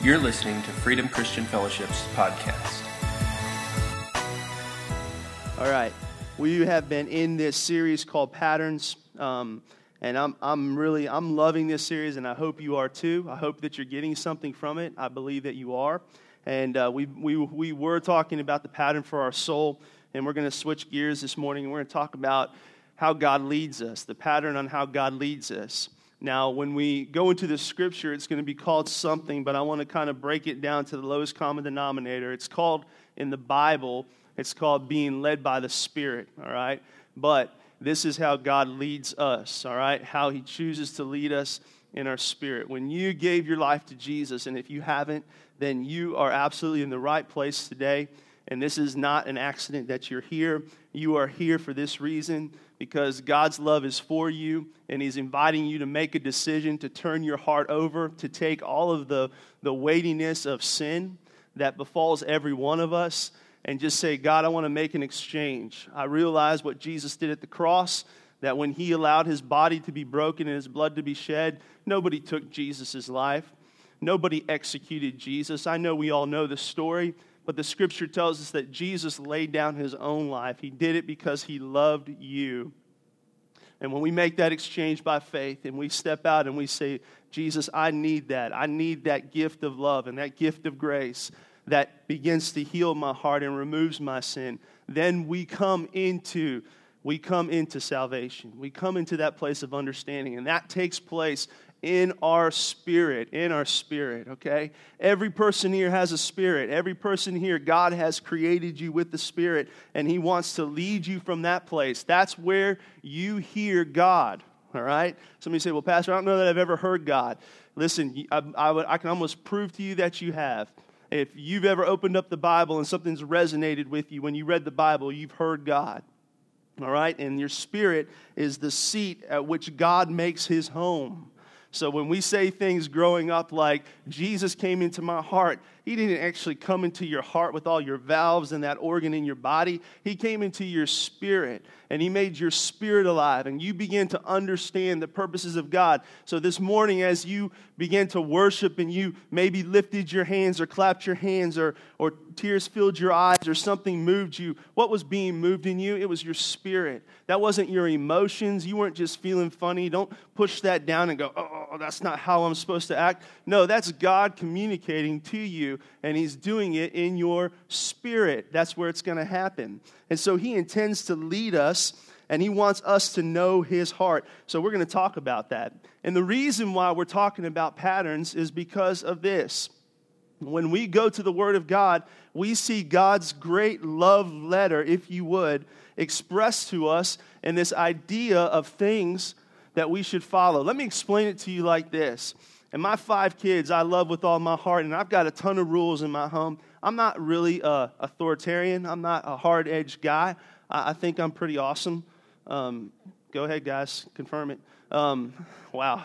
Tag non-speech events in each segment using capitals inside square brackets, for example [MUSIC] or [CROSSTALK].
You're listening to Freedom Christian Fellowship's podcast. All right. We have been in this series called Patterns. Um, and I'm, I'm really i'm loving this series and i hope you are too i hope that you're getting something from it i believe that you are and uh, we, we, we were talking about the pattern for our soul and we're going to switch gears this morning and we're going to talk about how god leads us the pattern on how god leads us now when we go into the scripture it's going to be called something but i want to kind of break it down to the lowest common denominator it's called in the bible it's called being led by the spirit all right but this is how God leads us, all right? How He chooses to lead us in our spirit. When you gave your life to Jesus, and if you haven't, then you are absolutely in the right place today. And this is not an accident that you're here. You are here for this reason because God's love is for you, and He's inviting you to make a decision to turn your heart over, to take all of the, the weightiness of sin that befalls every one of us and just say, God, I want to make an exchange. I realize what Jesus did at the cross, that when he allowed his body to be broken and his blood to be shed, nobody took Jesus' life. Nobody executed Jesus. I know we all know the story, but the scripture tells us that Jesus laid down his own life. He did it because he loved you. And when we make that exchange by faith and we step out and we say, Jesus, I need that. I need that gift of love and that gift of grace that begins to heal my heart and removes my sin, then we come into we come into salvation. We come into that place of understanding and that takes place in our spirit, in our spirit, okay? Every person here has a spirit. Every person here, God has created you with the spirit, and He wants to lead you from that place. That's where you hear God, all right? Somebody say, Well, Pastor, I don't know that I've ever heard God. Listen, I, I, I can almost prove to you that you have. If you've ever opened up the Bible and something's resonated with you when you read the Bible, you've heard God. All right? And your spirit is the seat at which God makes his home. So when we say things growing up like, Jesus came into my heart, he didn't actually come into your heart with all your valves and that organ in your body. He came into your spirit and He made your spirit alive and you begin to understand the purposes of God. So this morning, as you began to worship and you maybe lifted your hands or clapped your hands or, or tears filled your eyes or something moved you, what was being moved in you? It was your spirit. That wasn't your emotions. You weren't just feeling funny. Don't push that down and go, oh, that's not how I'm supposed to act. No, that's God communicating to you and He's doing it in your spirit. That's where it's going to happen. And so He intends to lead us, and He wants us to know His heart. So we're going to talk about that. And the reason why we're talking about patterns is because of this. When we go to the Word of God, we see God's great love letter, if you would, expressed to us in this idea of things that we should follow. Let me explain it to you like this. And my five kids, I love with all my heart, and I've got a ton of rules in my home. I'm not really uh, authoritarian. I'm not a hard edged guy. I, I, think I'm pretty awesome. Um, go ahead, guys, confirm it. Um, wow.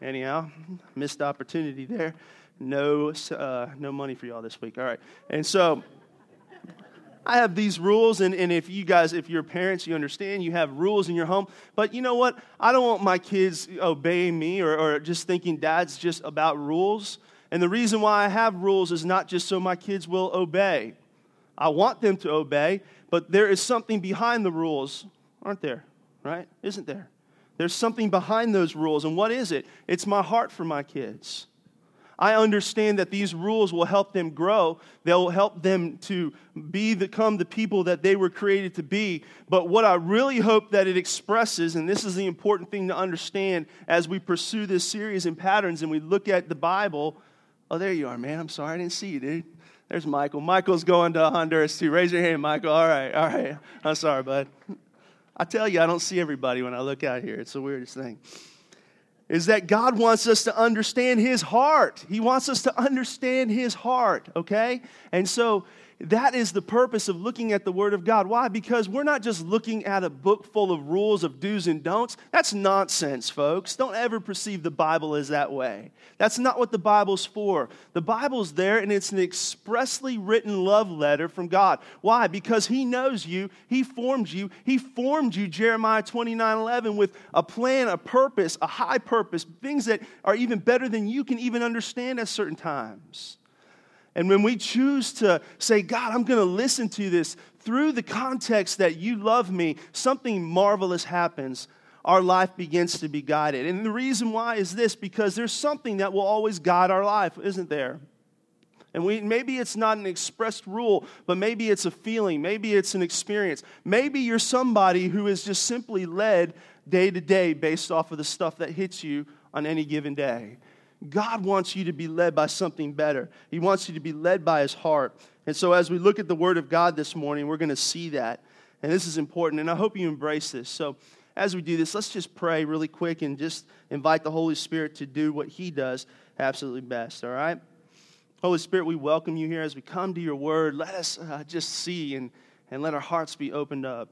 Anyhow, missed opportunity there. No, uh, no money for y'all this week. All right. And so I have these rules, and, and if you guys, if you're parents, you understand, you have rules in your home. But you know what? I don't want my kids obeying me or, or just thinking dad's just about rules. And the reason why I have rules is not just so my kids will obey. I want them to obey, but there is something behind the rules, aren't there? Right? Isn't there? There's something behind those rules. And what is it? It's my heart for my kids. I understand that these rules will help them grow. They'll help them to be become the people that they were created to be. But what I really hope that it expresses, and this is the important thing to understand as we pursue this series in patterns and we look at the Bible. Oh, there you are, man. I'm sorry I didn't see you, dude. There's Michael. Michael's going to Honduras too. Raise your hand, Michael. All right, all right. I'm sorry, bud. I tell you, I don't see everybody when I look out here. It's the weirdest thing is that God wants us to understand His heart. He wants us to understand His heart, okay? And so that is the purpose of looking at the Word of God. Why? Because we're not just looking at a book full of rules of do's and don'ts. That's nonsense, folks. Don't ever perceive the Bible as that way. That's not what the Bible's for. The Bible's there and it's an expressly written love letter from God. Why? Because He knows you, He formed you, He formed you, Jeremiah 29 11, with a plan, a purpose, a high purpose, things that are even better than you can even understand at certain times. And when we choose to say, God, I'm going to listen to this through the context that you love me, something marvelous happens. Our life begins to be guided. And the reason why is this because there's something that will always guide our life, isn't there? And we, maybe it's not an expressed rule, but maybe it's a feeling. Maybe it's an experience. Maybe you're somebody who is just simply led day to day based off of the stuff that hits you on any given day. God wants you to be led by something better. He wants you to be led by His heart. And so, as we look at the Word of God this morning, we're going to see that. And this is important, and I hope you embrace this. So, as we do this, let's just pray really quick and just invite the Holy Spirit to do what He does absolutely best, all right? Holy Spirit, we welcome you here as we come to your Word. Let us uh, just see and, and let our hearts be opened up.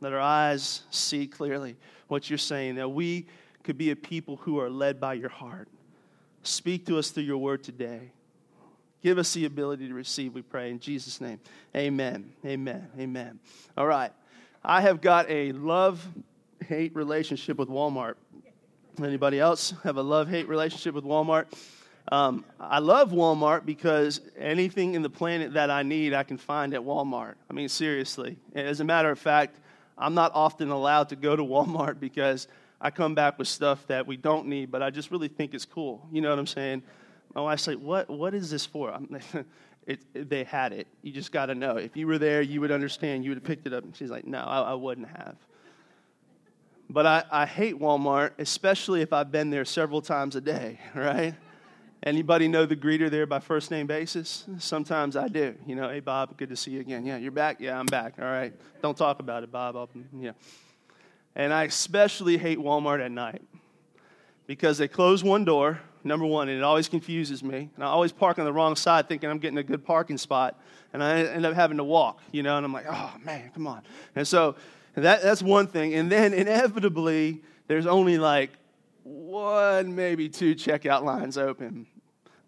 Let our eyes see clearly what you're saying, that we could be a people who are led by your heart. Speak to us through your word today. Give us the ability to receive, we pray. In Jesus' name, amen. Amen. Amen. All right. I have got a love hate relationship with Walmart. Anybody else have a love hate relationship with Walmart? Um, I love Walmart because anything in the planet that I need, I can find at Walmart. I mean, seriously. As a matter of fact, I'm not often allowed to go to [LAUGHS] Walmart because I come back with stuff that we don't need, but I just really think it's cool. You know what I'm saying? My wife's like, "What? What is this for?" [LAUGHS] it, it, they had it. You just got to know. If you were there, you would understand. You would have picked it up. And she's like, "No, I, I wouldn't have." But I, I hate Walmart, especially if I've been there several times a day. [LAUGHS] Right? Anybody know the greeter there by first name basis? Sometimes I do. You know, hey Bob, good to see you again. Yeah, you're back. Yeah, I'm back. All right. Don't talk about it, Bob. I'll, yeah. And I especially hate Walmart at night because they close one door, number one, and it always confuses me. And I always park on the wrong side thinking I'm getting a good parking spot, and I end up having to walk, you know, and I'm like, oh man, come on. And so that, that's one thing. And then inevitably, there's only like one, maybe two checkout lines open.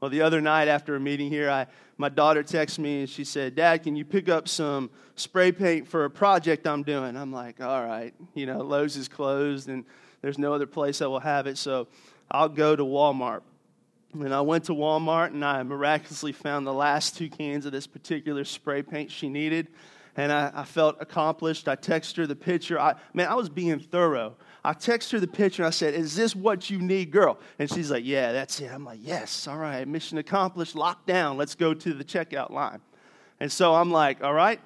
Well, the other night after a meeting here, I, my daughter texted me and she said, Dad, can you pick up some spray paint for a project I'm doing? I'm like, all right. You know, Lowe's is closed and there's no other place that will have it, so I'll go to Walmart. And I went to Walmart and I miraculously found the last two cans of this particular spray paint she needed. And I, I felt accomplished. I texted her the picture. I, man, I was being thorough. I text her the picture and I said, Is this what you need, girl? And she's like, Yeah, that's it. I'm like, Yes, all right, mission accomplished, locked down. Let's go to the checkout line. And so I'm like, All right.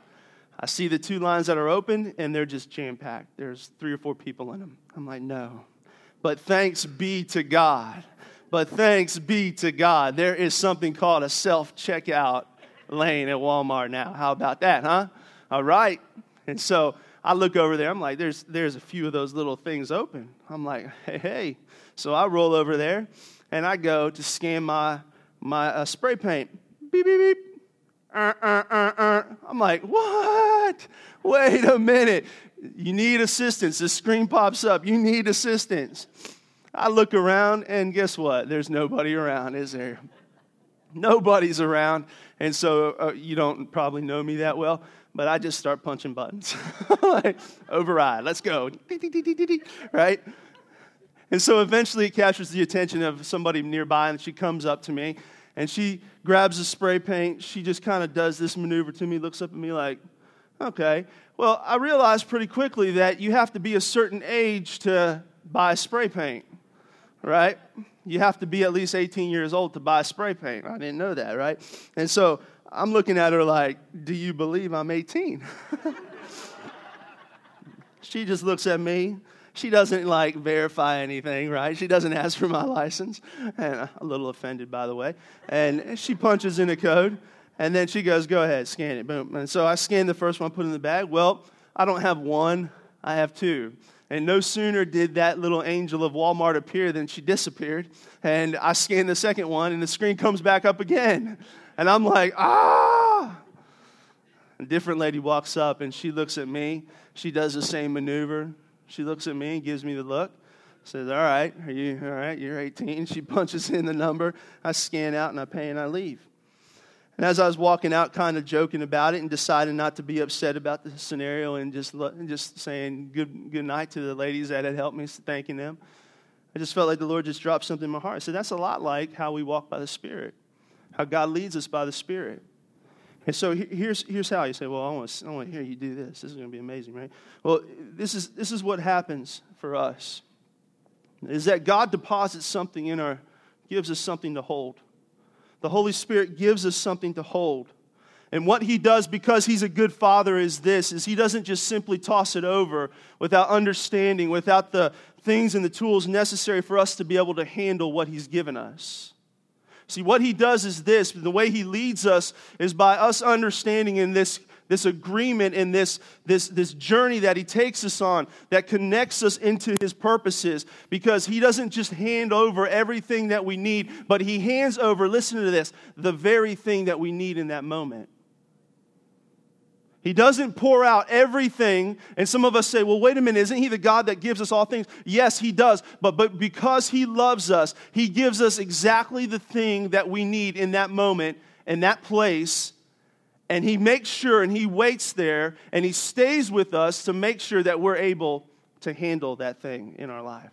I see the two lines that are open and they're just jam packed. There's three or four people in them. I'm like, No. But thanks be to God. But thanks be to God. There is something called a self checkout lane at Walmart now. How about that, huh? All right. And so I look over there. I'm like, there's, there's a few of those little things open. I'm like, hey, hey. So I roll over there and I go to scan my, my uh, spray paint. Beep, beep, beep. Uh, uh, uh, uh. I'm like, what? Wait a minute. You need assistance. The screen pops up. You need assistance. I look around, and guess what? There's nobody around, is there? Nobody's around. And so uh, you don't probably know me that well but I just start punching buttons. [LAUGHS] like, override, let's go. Right? And so eventually it captures the attention of somebody nearby, and she comes up to me and she grabs a spray paint. She just kind of does this maneuver to me, looks up at me like, okay. Well, I realized pretty quickly that you have to be a certain age to buy spray paint, right? You have to be at least 18 years old to buy spray paint. I didn't know that, right? And so I'm looking at her like, Do you believe I'm 18? [LAUGHS] she just looks at me. She doesn't like verify anything, right? She doesn't ask for my license. And a little offended, by the way. And she punches in a code. And then she goes, Go ahead, scan it. Boom. And so I scan the first one, put it in the bag. Well, I don't have one, I have two. And no sooner did that little angel of Walmart appear than she disappeared. And I scanned the second one, and the screen comes back up again. And I'm like, ah. A different lady walks up and she looks at me. She does the same maneuver. She looks at me and gives me the look. Says, All right, are you all right? You're 18. She [LAUGHS] punches in the number. I scan out and I pay and I leave. And as I was walking out, kind of joking about it and deciding not to be upset about the scenario and just, just saying good, good night to the ladies that had helped me, thanking them, I just felt like the Lord just dropped something in my heart. I said, That's a lot like how we walk by the Spirit, how God leads us by the Spirit. And so here's, here's how you say, Well, I want, to, I want to hear you do this. This is going to be amazing, right? Well, this is, this is what happens for us is that God deposits something in our, gives us something to hold. The Holy Spirit gives us something to hold. And what he does because he's a good father is this is he doesn't just simply toss it over without understanding, without the things and the tools necessary for us to be able to handle what he's given us. See, what he does is this the way he leads us is by us understanding in this this agreement and this, this, this journey that He takes us on that connects us into His purposes because He doesn't just hand over everything that we need, but He hands over, listen to this, the very thing that we need in that moment. He doesn't pour out everything. And some of us say, well, wait a minute, isn't He the God that gives us all things? Yes, He does. But, but because He loves us, He gives us exactly the thing that we need in that moment, in that place, and he makes sure and he waits there and he stays with us to make sure that we're able to handle that thing in our life.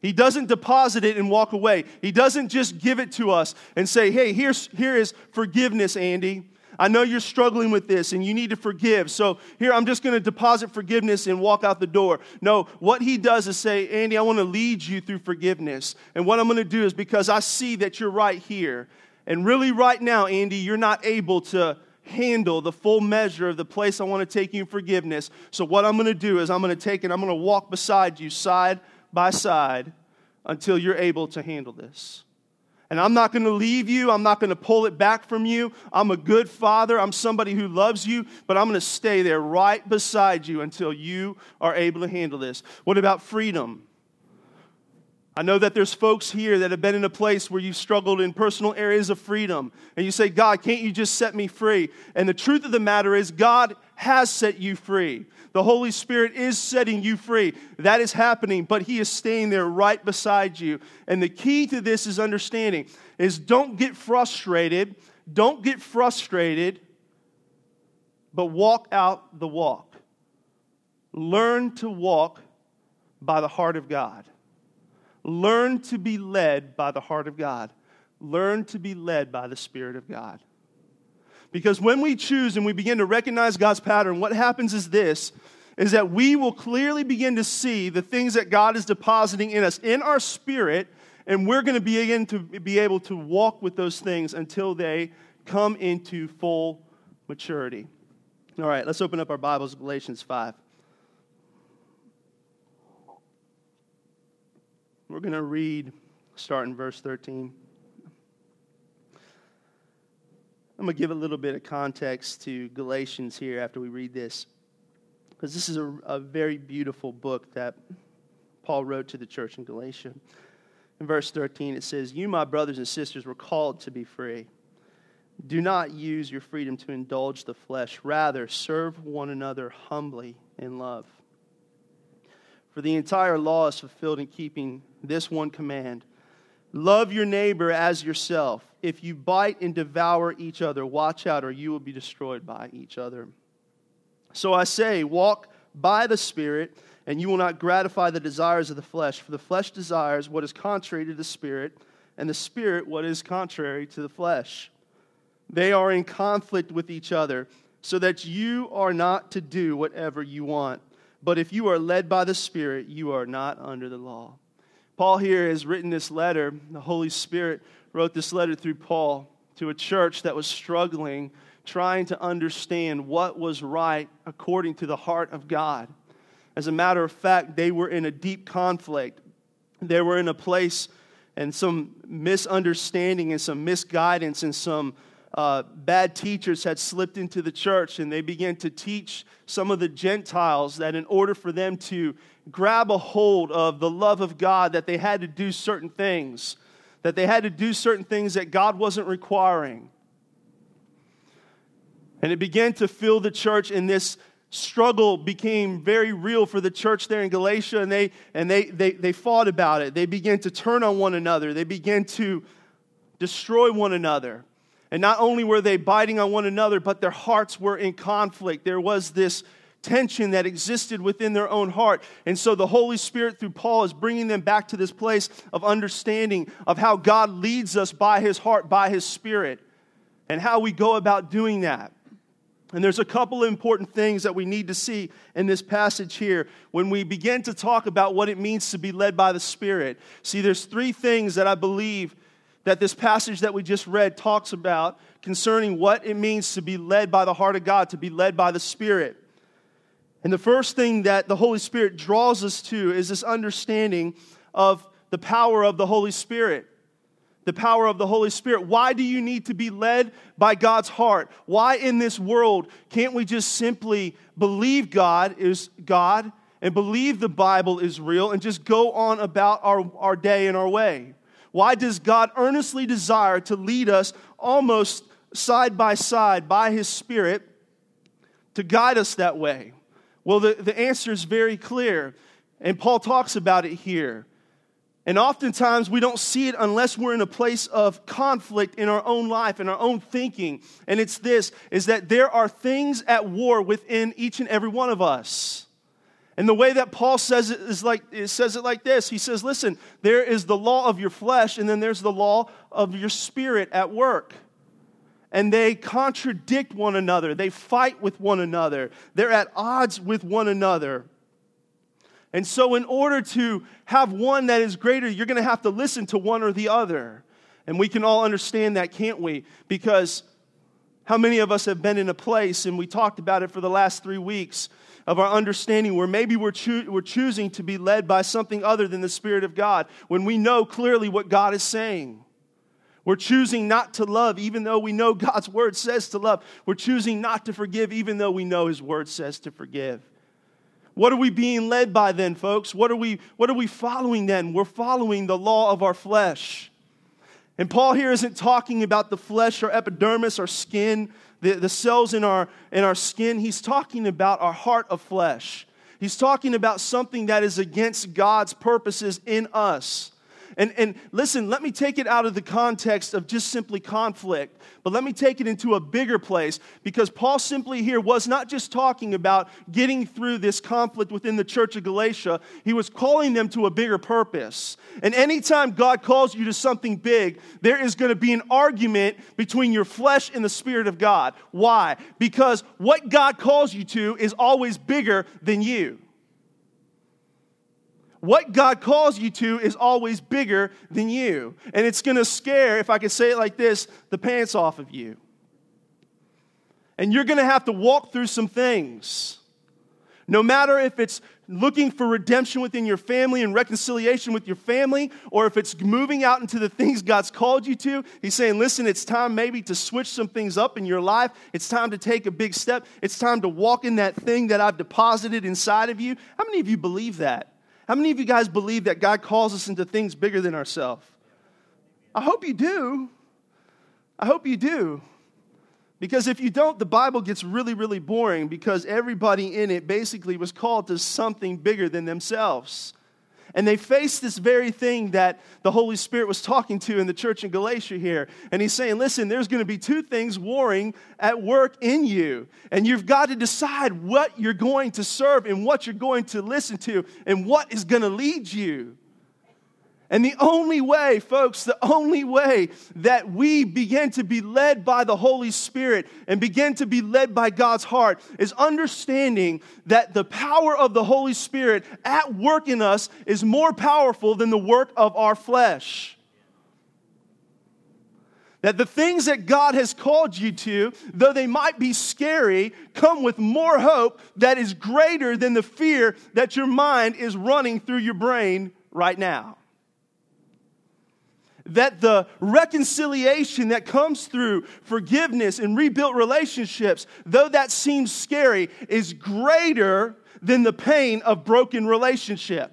He doesn't deposit it and walk away. He doesn't just give it to us and say, hey, here's, here is forgiveness, Andy. I know you're struggling with this and you need to forgive. So here, I'm just going to deposit forgiveness and walk out the door. No, what he does is say, Andy, I want to lead you through forgiveness. And what I'm going to do is because I see that you're right here and really, right now, Andy, you're not able to handle the full measure of the place I want to take you in forgiveness. So, what I'm going to do is I'm going to take it, I'm going to walk beside you side by side until you're able to handle this. And I'm not going to leave you. I'm not going to pull it back from you. I'm a good father. I'm somebody who loves you, but I'm going to stay there right beside you until you are able to handle this. What about freedom? I know that there's folks here that have been in a place where you've struggled in personal areas of freedom. And you say, God, can't you just set me free? And the truth of the matter is, God has set you free. The Holy Spirit is setting you free. That is happening, but He is staying there right beside you. And the key to this is understanding is don't get frustrated. Don't get frustrated, but walk out the walk. Learn to walk by the heart of God. Learn to be led by the heart of God. Learn to be led by the Spirit of God. Because when we choose and we begin to recognize God's pattern, what happens is this is that we will clearly begin to see the things that God is depositing in us in our spirit, and we're going to begin to be able to walk with those things until they come into full maturity. All right, let's open up our Bibles, Galatians 5. We're going to read, starting verse 13. I'm going to give a little bit of context to Galatians here after we read this, because this is a, a very beautiful book that Paul wrote to the church in Galatia. In verse 13, it says, You, my brothers and sisters, were called to be free. Do not use your freedom to indulge the flesh. Rather, serve one another humbly in love. For the entire law is fulfilled in keeping this one command Love your neighbor as yourself. If you bite and devour each other, watch out, or you will be destroyed by each other. So I say, walk by the Spirit, and you will not gratify the desires of the flesh. For the flesh desires what is contrary to the Spirit, and the Spirit what is contrary to the flesh. They are in conflict with each other, so that you are not to do whatever you want. But if you are led by the Spirit, you are not under the law. Paul here has written this letter. The Holy Spirit wrote this letter through Paul to a church that was struggling, trying to understand what was right according to the heart of God. As a matter of fact, they were in a deep conflict. They were in a place and some misunderstanding and some misguidance and some uh, bad teachers had slipped into the church and they began to teach some of the Gentiles that in order for them to grab a hold of the love of God, that they had to do certain things, that they had to do certain things that God wasn't requiring. And it began to fill the church, and this struggle became very real for the church there in Galatia, and they, and they, they, they fought about it. They began to turn on one another, they began to destroy one another. And not only were they biting on one another, but their hearts were in conflict. There was this tension that existed within their own heart. And so the Holy Spirit, through Paul, is bringing them back to this place of understanding of how God leads us by his heart, by his spirit, and how we go about doing that. And there's a couple of important things that we need to see in this passage here when we begin to talk about what it means to be led by the Spirit. See, there's three things that I believe that this passage that we just read talks about concerning what it means to be led by the heart of God, to be led by the Spirit. And the first thing that the Holy Spirit draws us to is this understanding of the power of the Holy Spirit. The power of the Holy Spirit. Why do you need to be led by God's heart? Why in this world can't we just simply believe God is God and believe the Bible is real and just go on about our, our day and our way? Why does God earnestly desire to lead us almost side by side by His Spirit to guide us that way? Well, the, the answer is very clear, and Paul talks about it here. And oftentimes we don't see it unless we're in a place of conflict in our own life, in our own thinking. And it's this is that there are things at war within each and every one of us. And the way that Paul says it is like it says it like this. He says, "Listen, there is the law of your flesh and then there's the law of your spirit at work." and they contradict one another. They fight with one another. They're at odds with one another. And so, in order to have one that is greater, you're going to have to listen to one or the other. And we can all understand that, can't we? Because how many of us have been in a place, and we talked about it for the last three weeks, of our understanding where maybe we're, choo- we're choosing to be led by something other than the Spirit of God when we know clearly what God is saying? We're choosing not to love even though we know God's word says to love. We're choosing not to forgive even though we know his word says to forgive. What are we being led by then, folks? What are we, what are we following then? We're following the law of our flesh. And Paul here isn't talking about the flesh or epidermis or skin, the, the cells in our, in our skin. He's talking about our heart of flesh. He's talking about something that is against God's purposes in us. And, and listen, let me take it out of the context of just simply conflict, but let me take it into a bigger place because Paul simply here was not just talking about getting through this conflict within the church of Galatia, he was calling them to a bigger purpose. And anytime God calls you to something big, there is going to be an argument between your flesh and the Spirit of God. Why? Because what God calls you to is always bigger than you what God calls you to is always bigger than you. And it's going to scare, if I could say it like this, the pants off of you. And you're going to have to walk through some things. No matter if it's looking for redemption within your family and reconciliation with your family, or if it's moving out into the things God's called you to, He's saying, listen, it's time maybe to switch some things up in your life. It's time to take a big step. It's time to walk in that thing that I've deposited inside of you. How many of you believe that? How many of you guys believe that God calls us into things bigger than ourselves? I hope you do. I hope you do. Because if you don't, the Bible gets really, really boring because everybody in it basically was called to something bigger than themselves. And they face this very thing that the Holy Spirit was talking to in the church in Galatia here. And he's saying, listen, there's going to be two things warring at work in you. And you've got to decide what you're going to serve and what you're going to listen to and what is going to lead you. And the only way, folks, the only way that we begin to be led by the Holy Spirit and begin to be led by God's heart is understanding that the power of the Holy Spirit at work in us is more powerful than the work of our flesh. That the things that God has called you to, though they might be scary, come with more hope that is greater than the fear that your mind is running through your brain right now that the reconciliation that comes through forgiveness and rebuilt relationships, though that seems scary, is greater than the pain of broken relationship.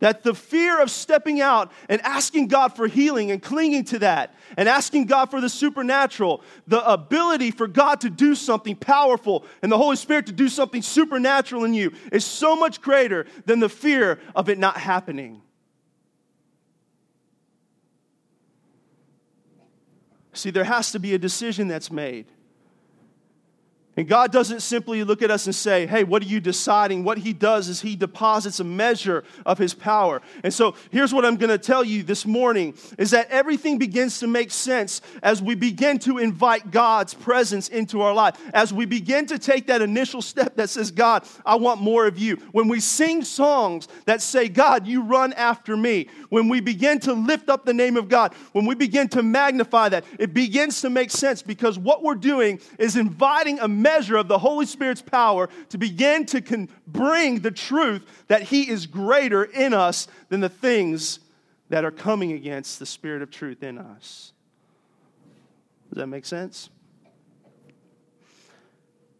That the fear of stepping out and asking God for healing and clinging to that and asking God for the supernatural, the ability for God to do something powerful and the Holy Spirit to do something supernatural in you is so much greater than the fear of it not happening. See, there has to be a decision that's made. And God doesn't simply look at us and say, Hey, what are you deciding? What He does is He deposits a measure of His power. And so here's what I'm going to tell you this morning is that everything begins to make sense as we begin to invite God's presence into our life. As we begin to take that initial step that says, God, I want more of you. When we sing songs that say, God, you run after me. When we begin to lift up the name of God, when we begin to magnify that, it begins to make sense because what we're doing is inviting a measure of the Holy Spirit's power to begin to con- bring the truth that He is greater in us than the things that are coming against the Spirit of truth in us. Does that make sense?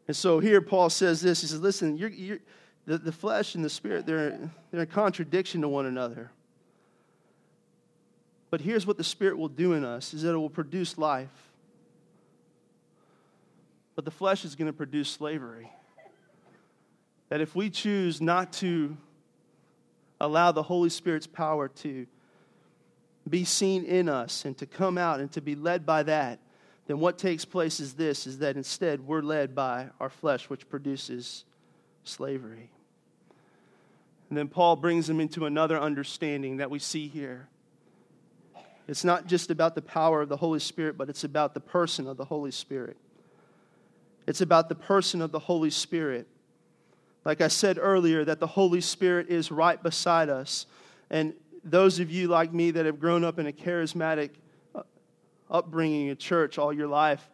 And so here Paul says this. He says, listen, you're, you're, the, the flesh and the spirit, they're, they're in contradiction to one another. But here's what the Spirit will do in us is that it will produce life. But the flesh is going to produce slavery. That if we choose not to allow the Holy Spirit's power to be seen in us and to come out and to be led by that, then what takes place is this is that instead we're led by our flesh, which produces slavery. And then Paul brings them into another understanding that we see here. It's not just about the power of the Holy Spirit, but it's about the person of the Holy Spirit. It's about the person of the Holy Spirit. Like I said earlier, that the Holy Spirit is right beside us. And those of you like me that have grown up in a charismatic uh, upbringing in church all your life,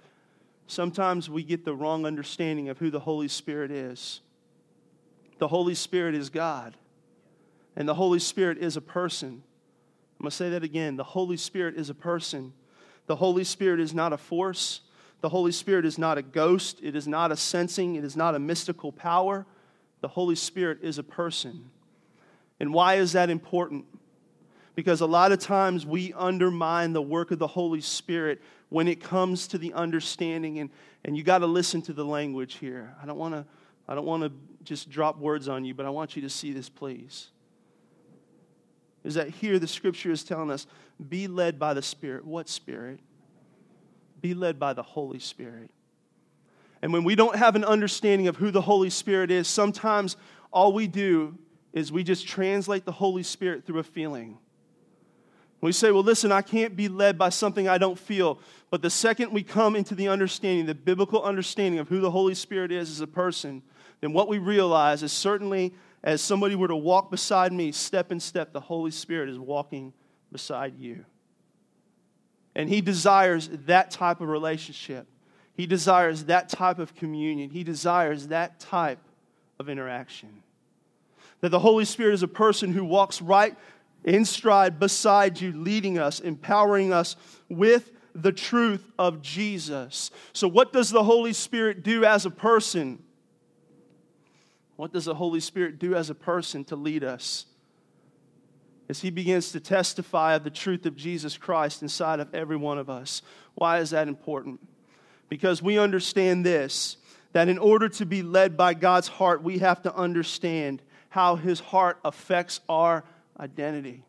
sometimes we get the wrong understanding of who the Holy Spirit is. The Holy Spirit is God, and the Holy Spirit is a person. I'm going to say that again. The Holy Spirit is a person. The Holy Spirit is not a force. The Holy Spirit is not a ghost, it is not a sensing, it is not a mystical power. The Holy Spirit is a person. And why is that important? Because a lot of times we undermine the work of the Holy Spirit when it comes to the understanding, and, and you got to listen to the language here. I don't want to. I don't want to just drop words on you, but I want you to see this, please. Is that here the scripture is telling us, be led by the Spirit. What Spirit? Be led by the Holy Spirit. And when we don't have an understanding of who the Holy Spirit is, sometimes all we do is we just translate the Holy Spirit through a feeling. We say, well, listen, I can't be led by something I don't feel. But the second we come into the understanding, the biblical understanding of who the Holy Spirit is as a person, then what we realize is certainly as somebody were to walk beside me, step in step, the Holy Spirit is walking beside you. And he desires that type of relationship. He desires that type of communion. He desires that type of interaction. That the Holy Spirit is a person who walks right in stride beside you, leading us, empowering us with the truth of Jesus. So, what does the Holy Spirit do as a person? What does the Holy Spirit do as a person to lead us? As he begins to testify of the truth of Jesus Christ inside of every one of us. Why is that important? Because we understand this that in order to be led by God's heart, we have to understand how his heart affects our identity.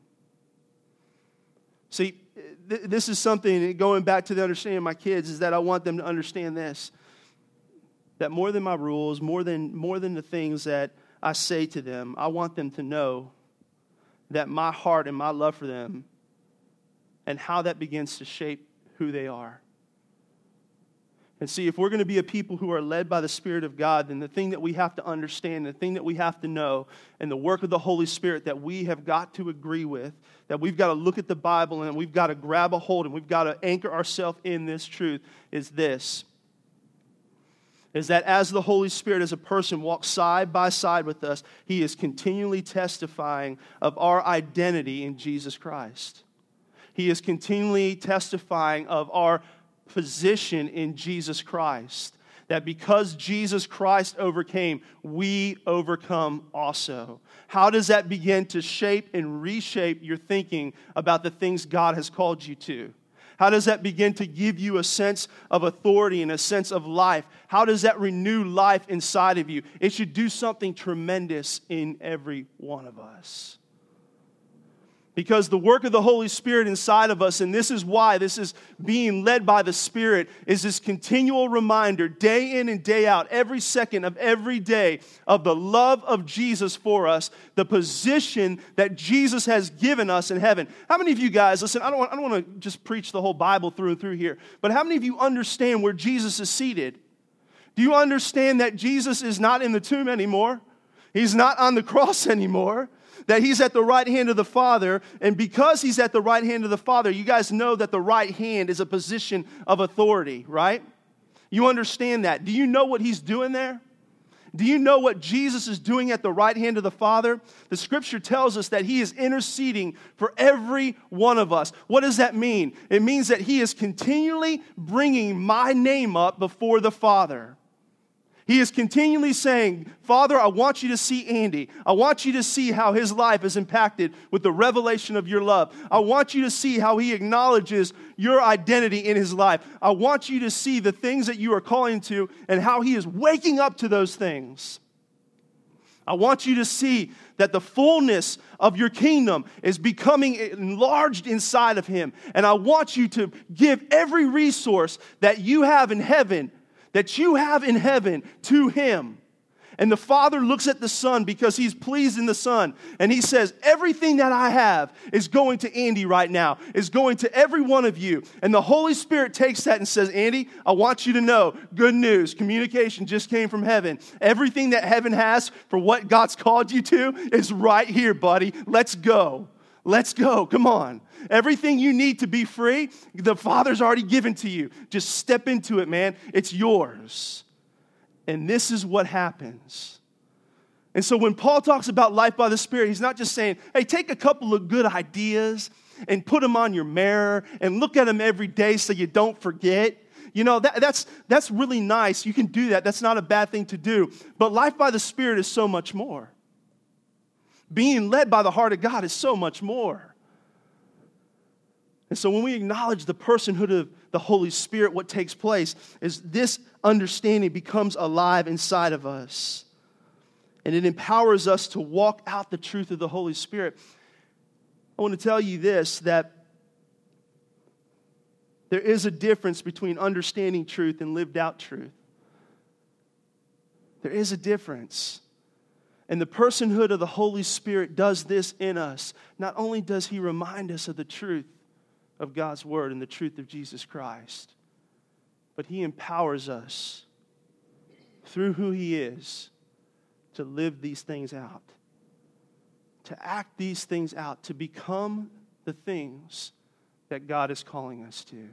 See, th- this is something, going back to the understanding of my kids, is that I want them to understand this that more than my rules, more than, more than the things that I say to them, I want them to know that my heart and my love for them and how that begins to shape who they are. And see, if we're going to be a people who are led by the Spirit of God, then the thing that we have to understand, the thing that we have to know, and the work of the Holy Spirit that we have got to agree with, that we've got to look at the Bible and we've got to grab a hold and we've got to anchor ourselves in this truth is this is that as the Holy Spirit, as a person, walks side by side with us, he is continually testifying of our identity in Jesus Christ. He is continually testifying of our position in Jesus Christ. that because Jesus Christ overcame, we overcome also. How does that begin to shape and reshape your thinking about the things God has called you to? How does that begin to give you a sense of authority and a sense of life? How does that renew life inside of you? It should do something tremendous in every one of us. Because the work of the Holy Spirit inside of us, and this is why this is being led by the Spirit, is this continual reminder, day in and day out, every second of every day, of the love of Jesus for us, the position that Jesus has given us in heaven. How many of you guys, listen, I don't want, I don't want to just preach the whole Bible through and through here, but how many of you understand where Jesus is seated? Do you understand that Jesus is not in the tomb anymore? He's not on the cross [LAUGHS] anymore that he's at the right hand of the Father. And because he's at the right hand of the Father, you guys know that the right hand is a position of authority, right? You understand that. Do you know what he's doing there? Do you know what Jesus is doing at the right hand of the Father? The scripture tells us that he is interceding for every one of us. What does that mean? It means that he is continually bringing my name up before the Father. He is continually saying, Father, I want you to see Andy. I want you to see how his life is impacted with the revelation of your love. I want you to see how he acknowledges your identity in his life. I want you to see the things that you are calling to and how he is waking up to those things. I want you to see that the fullness of your kingdom is becoming enlarged inside of him. And I want you to give every resource that you have in heaven that you have in heaven to him. And the Father looks at the Son because he's pleased in the Son. And he says, Everything that I have is going to Andy right now, is going to every one of you. And the Holy Spirit takes that and says, Andy, I want you to know good news. Communication just came from heaven. Everything that heaven has for what God's called you to is right here, buddy. Let's go. Let's go. Come on. Everything you need to be free, the Father's already given to you. Just step into it, man. It's yours. And this is what happens. And so when Paul talks about life by the Spirit, he's not just saying, hey, take a couple of good ideas and put them on your mirror and look at them every day so you don't forget. You know, that, that's, that's really nice. You can do that. That's not a bad thing to do. But life by the Spirit is so much more. Being led by the heart of God is so much more. And so when we acknowledge the personhood of the Holy Spirit, what takes place is this understanding becomes alive inside of us. And it empowers us to walk out the truth of the Holy Spirit. I want to tell you this that there is a difference between understanding truth and lived out truth. There is a difference. And the personhood of the Holy Spirit does this in us. Not only does He remind us of the truth of God's Word and the truth of Jesus Christ, but He empowers us through who He is to live these things out, to act these things out, to become the things that God is calling us to.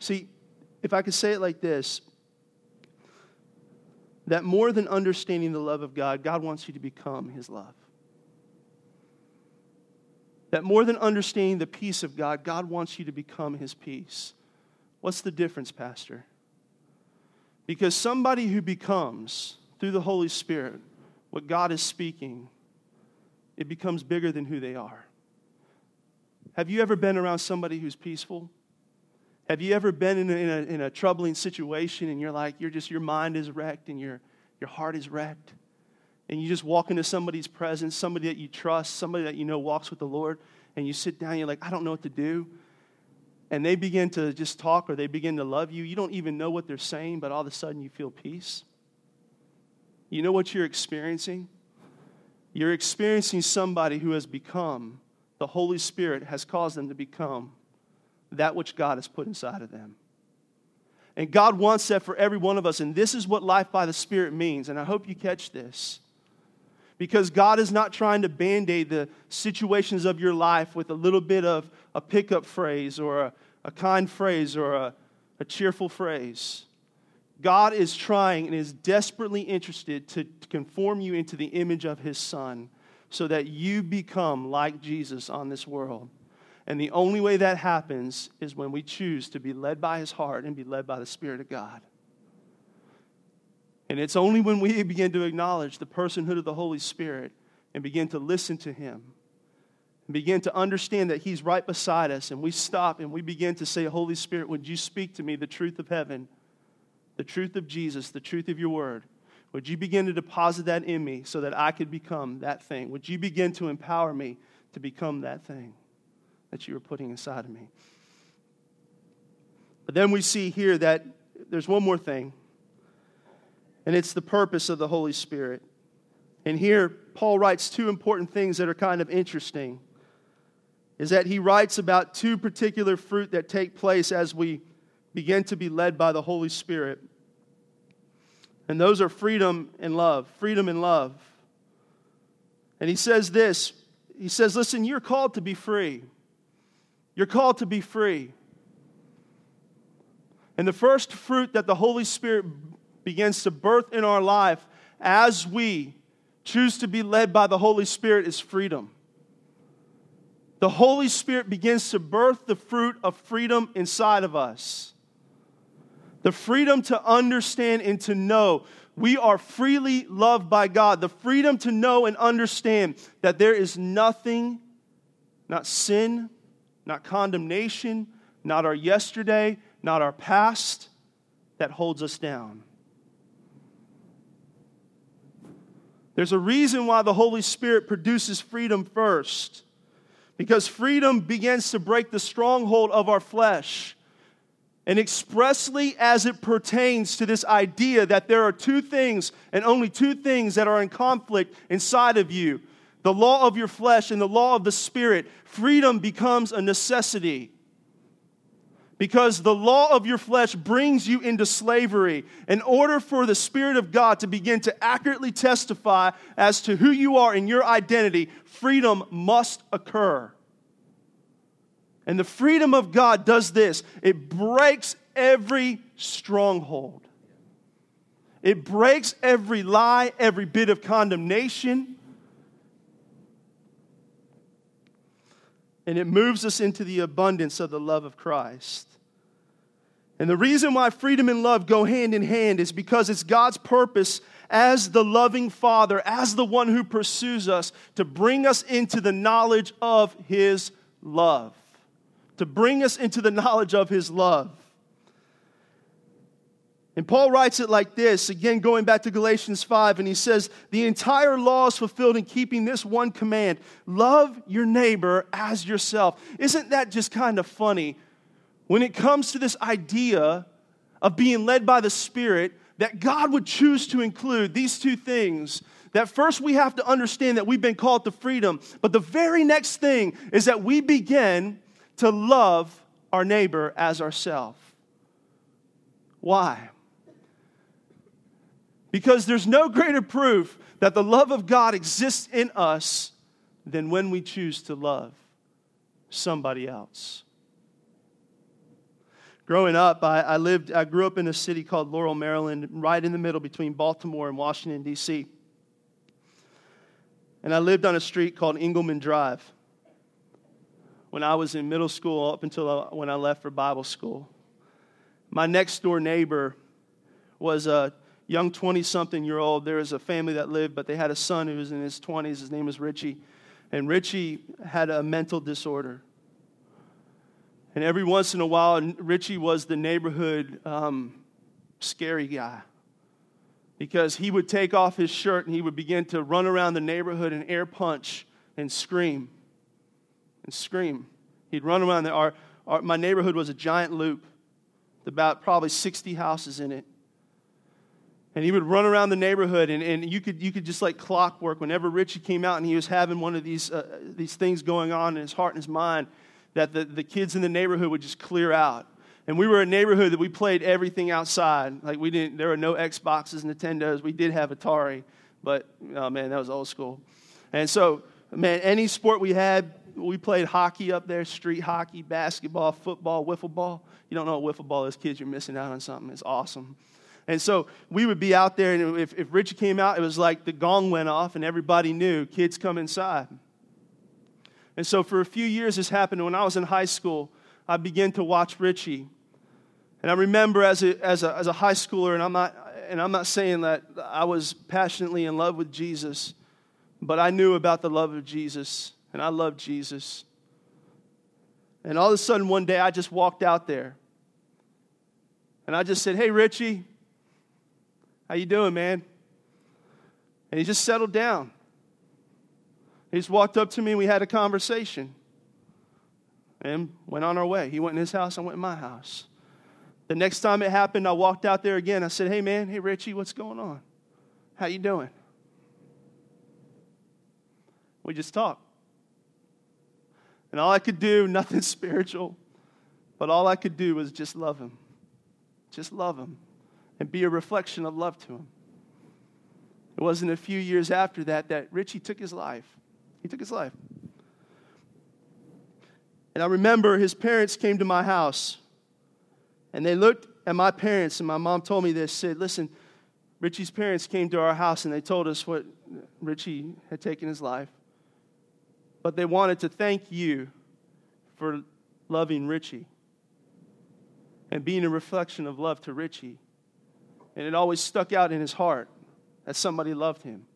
See, if I could say it like this, that more than understanding the love of God, God wants you to become His love. That more than understanding the peace of God, God wants you to become His peace. What's the difference, Pastor? Because somebody who becomes, through the Holy Spirit, what God is speaking, it becomes bigger than who they are. Have you ever been around somebody who's peaceful? Have you ever been in a, in a, in a troubling situation and you're like, you're just, your mind is wrecked and your, your heart is wrecked? And you just walk into somebody's presence, somebody that you trust, somebody that you know walks with the Lord, and you sit down, you're like, I don't know what to do. And they begin to just talk or they begin to love you. You don't even know what they're saying, but all of a sudden you feel peace. You know what you're experiencing? You're experiencing somebody who has become, the Holy Spirit has caused them to become that which God has put inside of them. And God wants that for every one of us. And this is what life by the Spirit means. And I hope you catch this. Because God is not trying to band aid the situations of your life with a little bit of a pickup phrase or a, a kind phrase or a, a cheerful phrase. God is trying and is desperately interested to conform you into the image of His Son so that you become like Jesus on this world. And the only way that happens is when we choose to be led by his heart and be led by the Spirit of God. And it's only when we begin to acknowledge the personhood of the Holy Spirit and begin to listen to him and begin to understand that he's right beside us and we stop and we begin to say, Holy Spirit, would you speak to me the truth of heaven, the truth of Jesus, the truth of your word? Would you begin to deposit that in me so that I could become that thing? Would you begin to empower me to become that thing that you are putting inside of me? But then we see here that there's one more thing, and it's the purpose of the Holy Spirit. And here, Paul writes two important things that are kind of interesting. Is that he writes about two particular fruit that take place as we begin to be led by the Holy Spirit. And those are freedom and love. Freedom and love. And he says this He says, Listen, you're called to be free. You're called to be free. And the first fruit that the Holy Spirit begins to birth in our life as we choose to be led by the Holy Spirit is freedom. The Holy Spirit begins to birth the fruit of freedom inside of us the freedom to understand and to know we are freely loved by God, the freedom to know and understand that there is nothing, not sin, not condemnation, not our yesterday, not our past, that holds us down. There's a reason why the Holy Spirit produces freedom first. Because freedom begins to break the stronghold of our flesh and expressly as it pertains to this idea that there are two things and only two things that are in conflict inside of you the law of your flesh and the law of the spirit, freedom becomes a necessity. Because the law of your flesh brings you into slavery. In order for the Spirit of God to begin to accurately testify as to who you are and your identity, freedom must occur. And the freedom of God does this it breaks every stronghold. It breaks every lie, every bit of condemnation. And it moves us into the abundance of the love of Christ. And the reason why freedom and love go hand in hand is because it's God's purpose as the loving Father, as the one who pursues us, to bring us into the knowledge of His love to bring us into the knowledge of his love. And Paul writes it like this, again, going back to Galatians 5, and he says, The entire law is fulfilled in keeping this one command love your neighbor as yourself. Isn't that just kind of funny? When it comes to this idea of being led by the Spirit, that God would choose to include these two things. That first we have to understand that we've been called to freedom, but the very next thing is that we begin to love our neighbor as ourselves. Why? Because there's no greater proof that the love of God exists in us than when we choose to love somebody else. Growing up, I, I, lived, I grew up in a city called Laurel, Maryland, right in the middle between Baltimore and Washington, D.C. And I lived on a street called Engelman Drive when I was in middle school up until when I left for Bible school. My next door neighbor was a young 20 something year old. There was a family that lived, but they had a son who was in his 20s. His name was Richie. And Richie had a mental disorder. And every once in a while, Richie was the neighborhood um, scary guy because he would take off his shirt and he would begin to run around the neighborhood and air punch and scream and scream. He'd run around there. Our, our, my neighborhood was a giant loop, about probably 60 houses in it. And he would run around the neighborhood, and, and you, could, you could just like clockwork. Whenever Richie came out and he was having one of these, uh, these things going on in his heart and his mind, that the, the kids in the neighborhood would just clear out. And we were a neighborhood that we played everything outside. Like we didn't, there were no Xboxes, Nintendos. We did have Atari, but oh man, that was old school. And so, man, any sport we had, we played hockey up there, street hockey, basketball, football, wiffle ball. You don't know what wiffle ball is, kids, you're missing out on something. It's awesome. And so we would be out there, and if, if Richie came out, it was like the gong went off, and everybody knew kids come inside. And so for a few years, this happened. When I was in high school, I began to watch Richie. And I remember as a, as a, as a high schooler, and I'm, not, and I'm not saying that I was passionately in love with Jesus, but I knew about the love of Jesus, and I loved Jesus. And all of a sudden, one day, I just walked out there. And I just said, Hey, Richie, how you doing, man? And he just settled down. He just walked up to me and we had a conversation and went on our way. He went in his house, I went in my house. The next time it happened, I walked out there again. I said, "Hey man, hey Richie, what's going on? How you doing?" We just talked. And all I could do, [LAUGHS] nothing spiritual, but all I could do was just love him. Just love him and be a reflection of love to him. It wasn't a few years after that that Richie took his life. He took his life. And I remember his parents came to my house and they looked at my parents, and my mom told me this said, Listen, Richie's parents came to our house and they told us what Richie had taken his life. But they wanted to thank you for loving Richie and being a reflection of love to Richie. And it always stuck out in his heart that somebody loved him.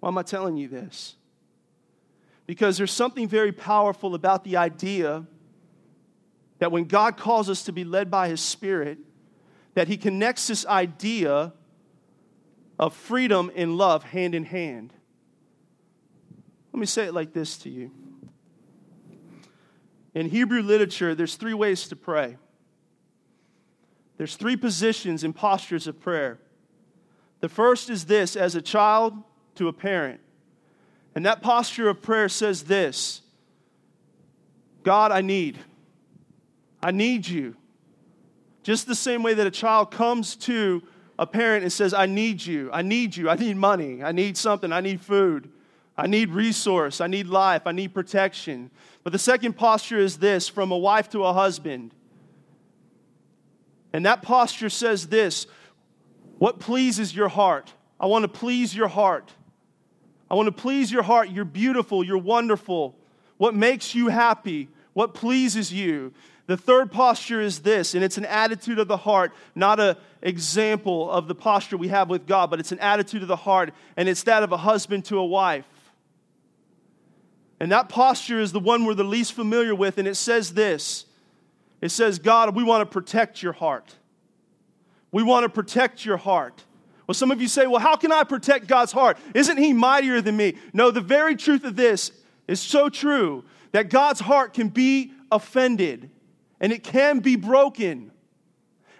Why am I telling you this? Because there's something very powerful about the idea that when God calls us to be led by His Spirit, that He connects this idea of freedom and love hand in hand. Let me say it like this to you. In Hebrew literature, there's three ways to pray. There's three positions and postures of prayer. The first is this as a child to a parent. And that posture of prayer says this God, I need. I need you. Just the same way that a child comes to a parent and says, I need you. I need you. I need money. I need something. I need food. I need resource. I need life. I need protection. But the second posture is this from a wife to a husband. And that posture says this What pleases your heart? I want to please your heart. I want to please your heart. You're beautiful. You're wonderful. What makes you happy? What pleases you? The third posture is this, and it's an attitude of the heart, not an example of the posture we have with God, but it's an attitude of the heart, and it's that of a husband to a wife. And that posture is the one we're the least familiar with, and it says this it says, God, we want to protect your heart. We want to protect your heart. Well, some of you say, well, how can I protect God's heart? Isn't He mightier than me? No, the very truth of this is so true that God's heart can be offended and it can be broken.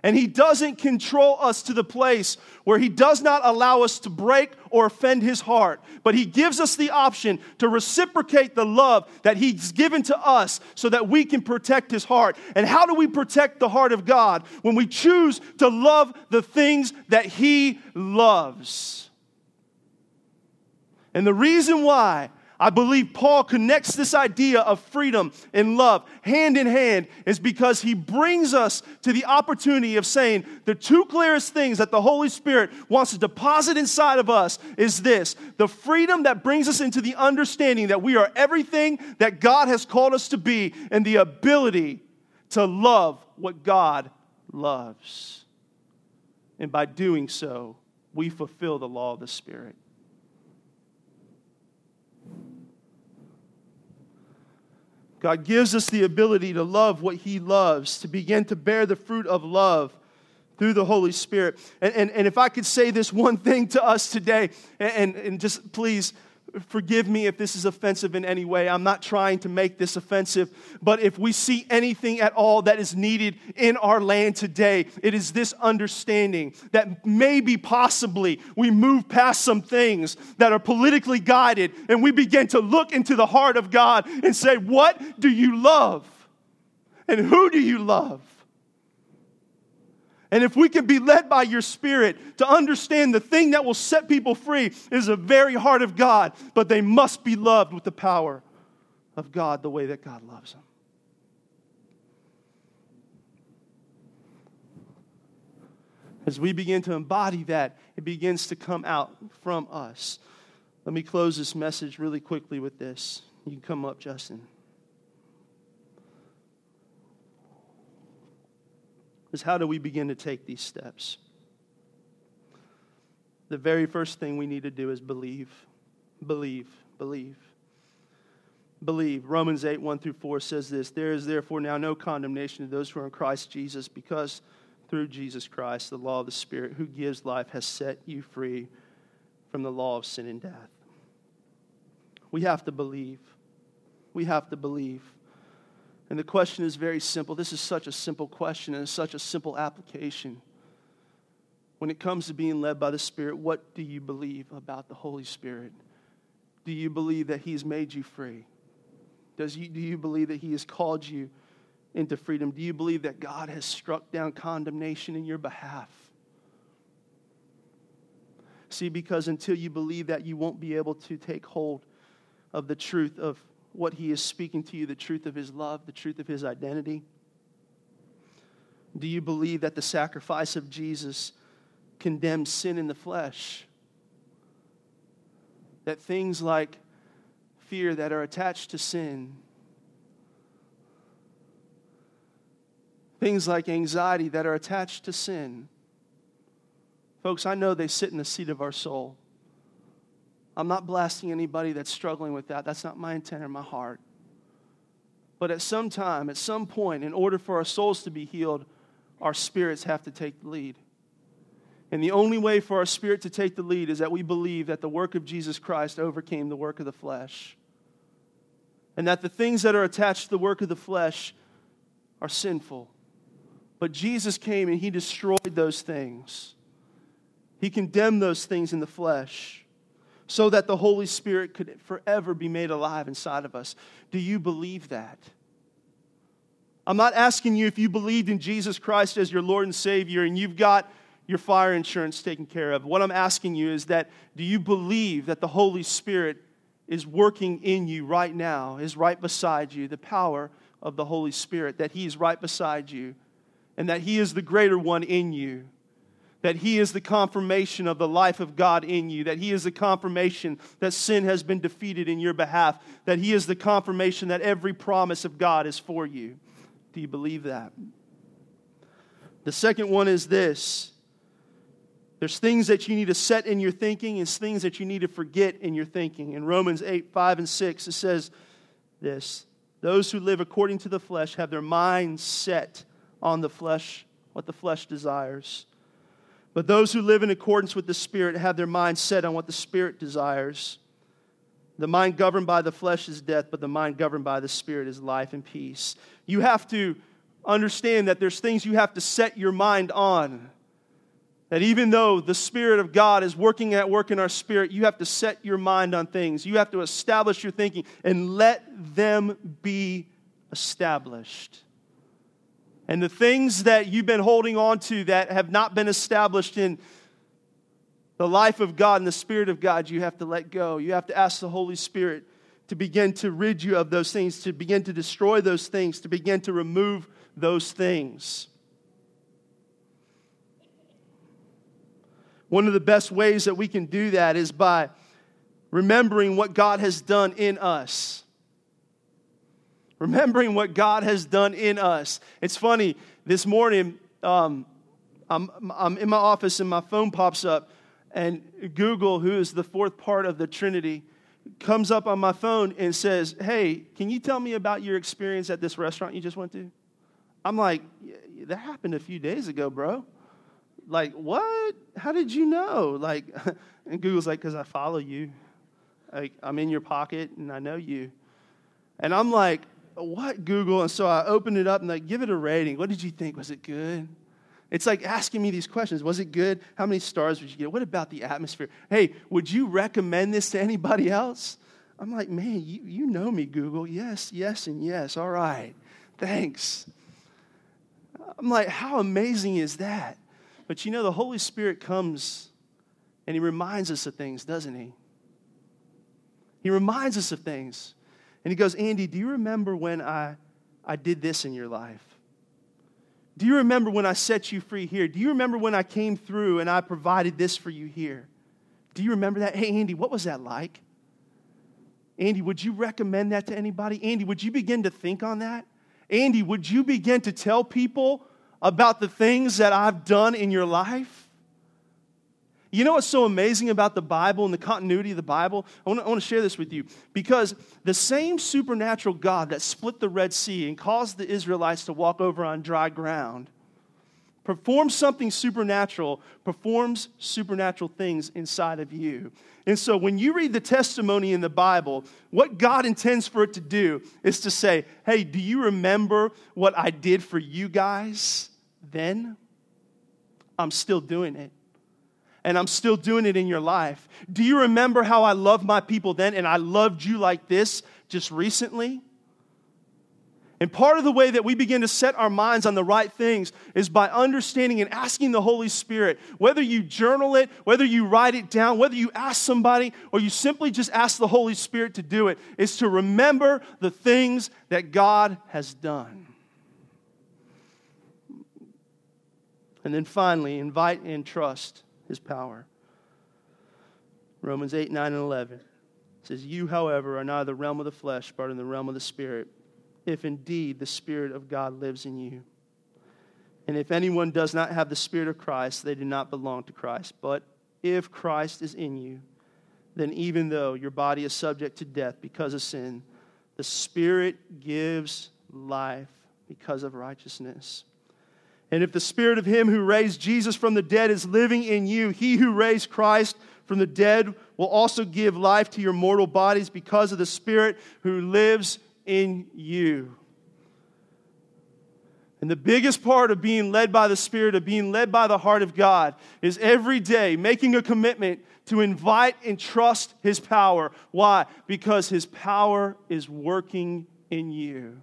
And he doesn't control us to the place where he does not allow us to break or offend his heart, but he gives us the option to reciprocate the love that he's given to us so that we can protect his heart. And how do we protect the heart of God? When we choose to love the things that he loves. And the reason why I believe Paul connects this idea of freedom and love hand in hand is because he brings us to the opportunity of saying the two clearest things that the Holy Spirit wants to deposit inside of us is this the freedom that brings us into the understanding that we are everything that God has called us to be, and the ability to love what God loves. And by doing so, we fulfill the law of the Spirit. God gives us the ability to love what He loves, to begin to bear the fruit of love through the Holy Spirit. And, and, and if I could say this one thing to us today, and, and just please forgive me if this is offensive in any way. I'm not trying to make this offensive, but if we see anything at all that is needed in our land today, it is this understanding that maybe, possibly, we move past some things that are politically guided and we begin to look into the heart of God and say, What do you love? And who do you love? And if we can be led by your spirit to understand the thing that will set people free is the very heart of God, but they must be loved with the power of God the way that God loves them. As we begin to embody that, it begins to come out from us. Let me close this message really quickly with this. You can come up, Justin. Is how do we begin to take these steps? The very first thing we need to do is believe. Believe. Believe. Believe. Romans 8, 1 through 4 says this There is therefore now no condemnation to those who are in Christ Jesus, because through Jesus Christ, the law of the Spirit who gives life has set you free from the law of sin and death. We have to believe. We have to believe. And the question is very simple. This is such a simple question and such a simple application. When it comes to being led by the Spirit, what do you believe about the Holy Spirit? Do you believe that He's made you free? Does you, do you believe that He has called you into freedom? Do you believe that God has struck down condemnation in your behalf? See, because until you believe that, you won't be able to take hold of the truth of what He is speaking to you, the truth of His love, the truth of His identity. Do you believe that the sacrifice of Jesus condemns sin in the flesh? That things like fear that are attached to sin, things like anxiety that are attached to sin, folks, I know they sit in the seat of our soul. I'm not blasting anybody that's struggling with that. That's not my intent or my heart. But at some time, at some point, in order for our souls to be healed, our spirits have to take the lead. And the only way for our spirit to take the lead is that we believe that the work of Jesus Christ overcame the work of the flesh. And that the things that are attached to the work of the flesh are sinful. But Jesus came and he destroyed those things. He condemned those things in the flesh so that the Holy Spirit could forever be made alive inside of us. Do you believe that? I'm not asking you if you believed in Jesus Christ as your Lord and Savior and you've got your fire insurance taken care of. What I'm asking you is that do you believe that the Holy Spirit is working in you right now, is right beside you, the power of the Holy Spirit, that He is right beside you, and that He is the greater one in you? That He is the confirmation of the life of God in you, that He is the confirmation that sin has been defeated in your behalf, that He is the confirmation that every promise of God is for you. Do you believe that? The second one is this there's things that you need to set in your thinking, and things that you need to forget in your thinking. In Romans 8, 5, and 6, it says this Those who live according to the flesh have their minds set on the flesh, what the flesh desires. But those who live in accordance with the Spirit have their mind set on what the Spirit desires. The mind governed by the flesh is death, but the mind governed by the Spirit is life and peace. You have to understand that there's things you have to set your mind on. That even though the Spirit of God is working at work in our spirit, you have to set your mind on things. You have to establish your thinking and let them be established. And the things that you've been holding on to that have not been established in the life of God and the Spirit of God, you have to let go. You have to ask the Holy Spirit to begin to rid you of those things, to begin to destroy those things, to begin to remove those things. One of the best ways that we can do that is by remembering what God has done in us remembering what God has done in us. It's funny, this morning, um, I'm, I'm in my office and my phone pops up, and Google, who is the fourth part of the Trinity, comes up on my phone and says, Hey, can you tell me about your experience at this restaurant you just went to? I'm like, That happened a few days ago, bro. Like, what? How did you know? Like, [LAUGHS] and Google's like, Because I follow you. Like, I'm in your pocket and I know you. And I'm like, what Google? And so I opened it up and like, give it a rating. What did you think? Was it good? It's like asking me these questions. Was it good? How many stars would you get? What about the atmosphere? Hey, would you recommend this to anybody else? I'm like, man, you, you know me, Google. Yes, yes, and yes. All right. Thanks. I'm like, how amazing is that? But you know, the Holy Spirit comes and He reminds us of things, doesn't He? He reminds us of things. And he goes, Andy, do you remember when I, I did this in your life? Do you remember when I set you free here? Do you remember when I came through and I provided this for you here? Do you remember that? Hey, Andy, what was that like? Andy, would you recommend that to anybody? Andy, would you begin to think on that? Andy, would you begin to tell people about the things that I've done in your life? You know what's so amazing about the Bible and the continuity of the Bible? I want, to, I share this with you because the same supernatural God that split the Red Sea and caused the Israelites to walk over on dry ground performs something supernatural, performs supernatural things inside of you. And so when you read the testimony in the Bible, what God intends for it to do is to say, hey, do you remember what I did for you guys then? I'm still doing it. And I'm still doing it in your life. Do you remember how I loved my people then and I loved you like this just recently? And part of the way that we begin to set our minds on the right things is by understanding and asking the Holy Spirit, whether you journal it, whether you write it down, whether you ask somebody, or you simply just ask the Holy Spirit to do it, is to remember the things that God has done. And then finally, invite and trust his power. Romans 8, 9, and 11 says, You, however, are not in the realm of the flesh, but in the realm of the Spirit if indeed the Spirit of God lives in you. And if anyone does not have the Spirit of Christ, they do not belong to Christ. But if Christ is in you, then even though your body is subject to death because of sin, the Spirit gives life because of righteousness. And if the Spirit of Him who raised Jesus from the dead is living in you, He who raised Christ from the dead will also give life to your mortal bodies because of the Spirit who lives in you. And the biggest part of being led by the Spirit, of being led by the heart of God, is every day making a commitment to invite and trust His power. Why? Because His power is working in you.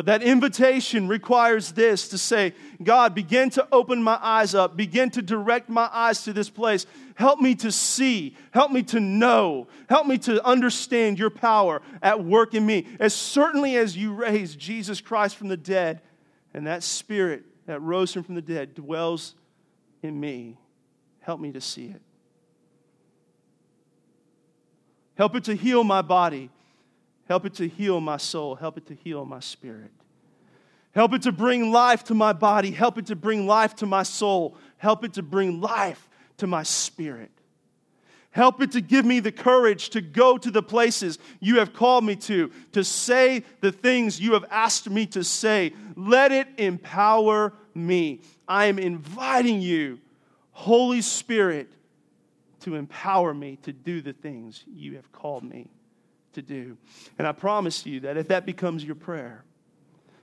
But that invitation requires this to say, God, begin to open my eyes up, begin to direct my eyes to this place. Help me to see, help me to know, help me to understand your power at work in me. As certainly as you raised Jesus Christ from the dead, and that spirit that rose him from the dead dwells in me, help me to see it. Help it to heal my body. Help it to heal my soul. Help it to heal my spirit. Help it to bring life to my body. Help it to bring life to my soul. Help it to bring life to my spirit. Help it to give me the courage to go to the places you have called me to, to say the things you have asked me to say. Let it empower me. I am inviting you, Holy Spirit, to empower me to do the things you have called me to do. And I promise you that if that becomes your prayer,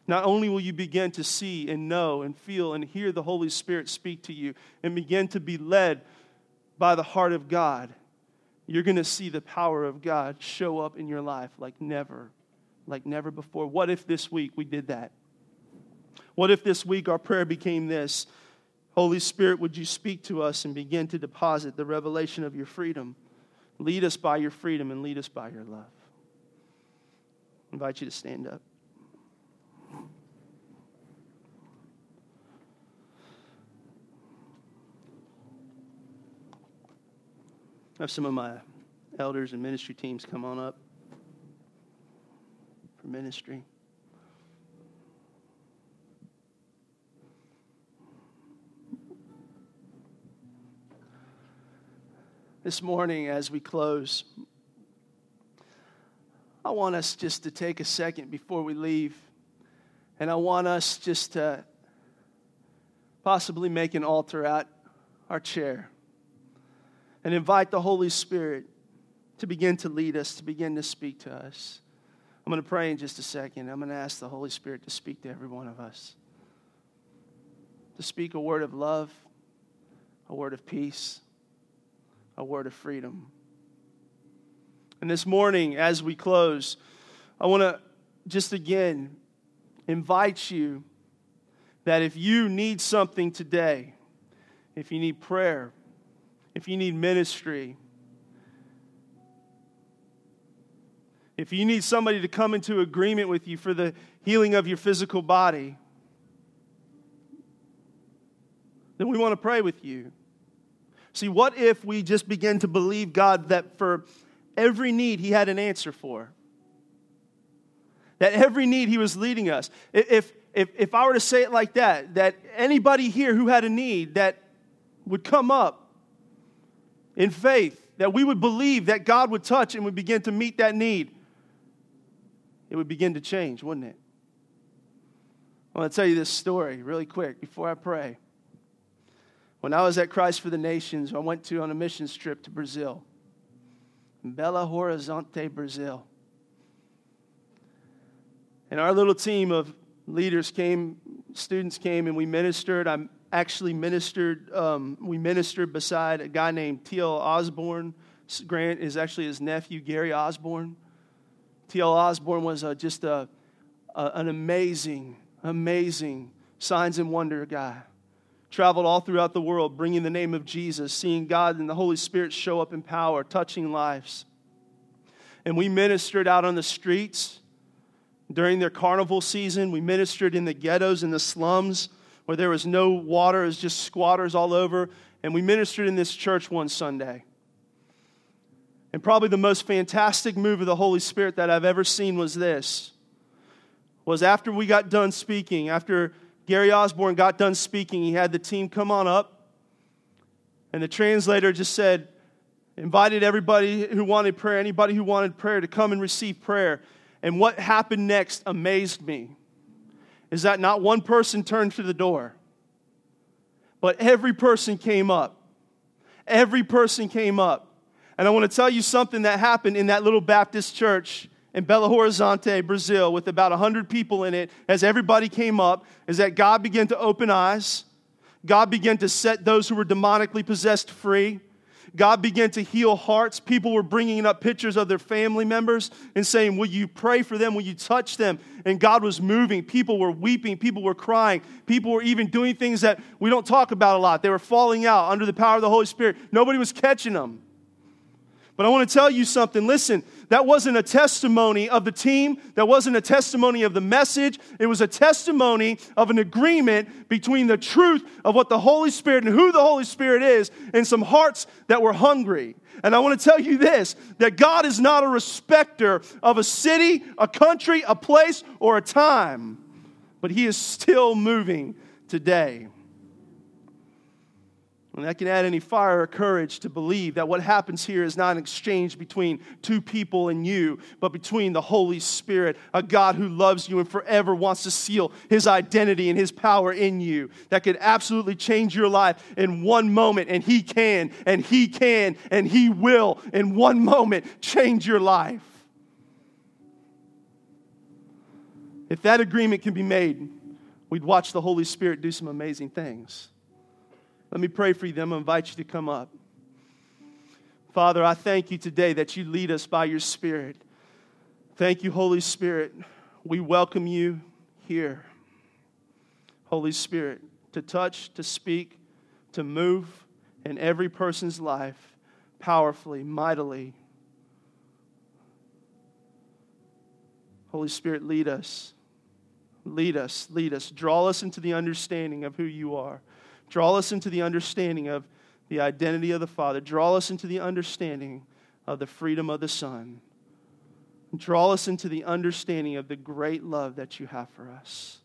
not only will you begin to see and know and feel and hear the Holy Spirit speak to you and begin to be led by the heart of God, you're going to see the power of God show up in your life like never, like never before. What if this week we did that? What if this week our prayer became this? Holy Spirit, would you speak to us and begin to deposit the revelation of your freedom? Lead us by your freedom and lead us by your love. I invite you to stand up. Have some of my elders and ministry teams come on up for ministry. This morning, as we close, I want us just to take a second before we leave, and I want us just to possibly make an altar at our chair and invite the Holy Spirit to begin to lead us, to begin to speak to us. I'm going to pray in just a second. I'm going to ask the Holy Spirit to speak to every one of us, to speak a word of love, a word of peace, a word of freedom. And this morning, as we close, I want to just again invite you that if you need something today, if you need prayer, if you need ministry, if you need somebody to come into agreement with you for the healing of your physical body, then we want to pray with you. See, what if we just begin to believe God that for every need He had an answer for? That every need He was leading us. If, if, if I were to say it like that, that anybody here who had a need that would come up in faith, that we would believe that God would touch and would begin to meet that need, it would begin to change, wouldn't it? I want to tell you this story really quick before I pray. When I was at Christ for the Nations, I went to on a mission trip to Brazil, Belo Horizonte, Brazil. And our little team of leaders came, students came, and we ministered. I actually ministered. Um, we ministered beside a guy named T.L. Osborn. Grant is actually his nephew, Gary Osborn. T.L. Osborn was a, just a, a, an amazing, amazing signs and wonder guy. Traveled all throughout the world, bringing the name of Jesus, seeing God and the Holy Spirit show up in power, touching lives. And we ministered out on the streets during their carnival season. We ministered in the ghettos and the slums where there was no water, it was just squatters all over. And we ministered in this church one Sunday. And probably the most fantastic move of the Holy Spirit that I've ever seen was this. Was after we got done speaking, after Gary Osborn got done speaking, he had the team come on up. And the translator just said, invited everybody who wanted prayer, anybody who wanted prayer to come and receive prayer. And what happened next amazed me. Is that not one person turned to the door, but every person came up. Every person came up. And I want to tell you something that happened in that little Baptist church in Belo Horizonte, Brazil, with about 100 people in it, as everybody came up, is that God began to open eyes. God began to set those who were demonically possessed free. God began to heal hearts. People were bringing up pictures of their family members and saying, Will you pray for them? Will you touch them? And God was moving. People were weeping. People were crying. People were even doing things that we don't talk about a lot. They were falling out under the power of the Holy Spirit. Nobody was catching them. But I want to tell you something. Listen, that wasn't a testimony of the team. That wasn't a testimony of the message. It was a testimony of an agreement between the truth of what the Holy Spirit and who the Holy Spirit is and some hearts that were hungry. And I want to tell you this that God is not a respecter of a city, a country, a place, or a time, but He is still moving today. And that can add any fire or courage to believe that what happens here is not an exchange between two people and you, but between the Holy Spirit, a God who loves you and forever wants to seal his identity and his power in you. That could absolutely change your life in one moment, and he can, and he can, and he will in one moment change your life. If that agreement can be made, we'd watch the Holy Spirit do some amazing things. Let me pray for you. Then I'm invite you to come up. Father, I thank you today that you lead us by your Spirit. Thank you, Holy Spirit. We welcome you here. Holy Spirit, to touch, to speak, to move in every person's life powerfully, mightily. Holy Spirit, lead us. Lead us, lead us. Draw us into the understanding of who you are. Draw us into the understanding of the identity of the Father. Draw us into the understanding of the freedom of the Son. Draw us into the understanding of the great love that you have for us.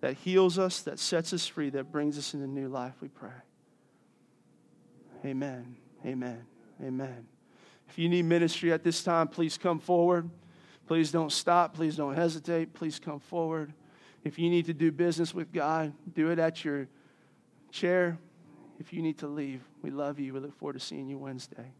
That heals us, that sets us free, that brings us into new life, we pray. Amen. Amen. Amen. If you need ministry at this time, please come forward. Please don't stop. Please don't hesitate. Please come forward. If you need to do business with God, do it at your chair. If you need to leave, we love you. We look forward to seeing you Wednesday.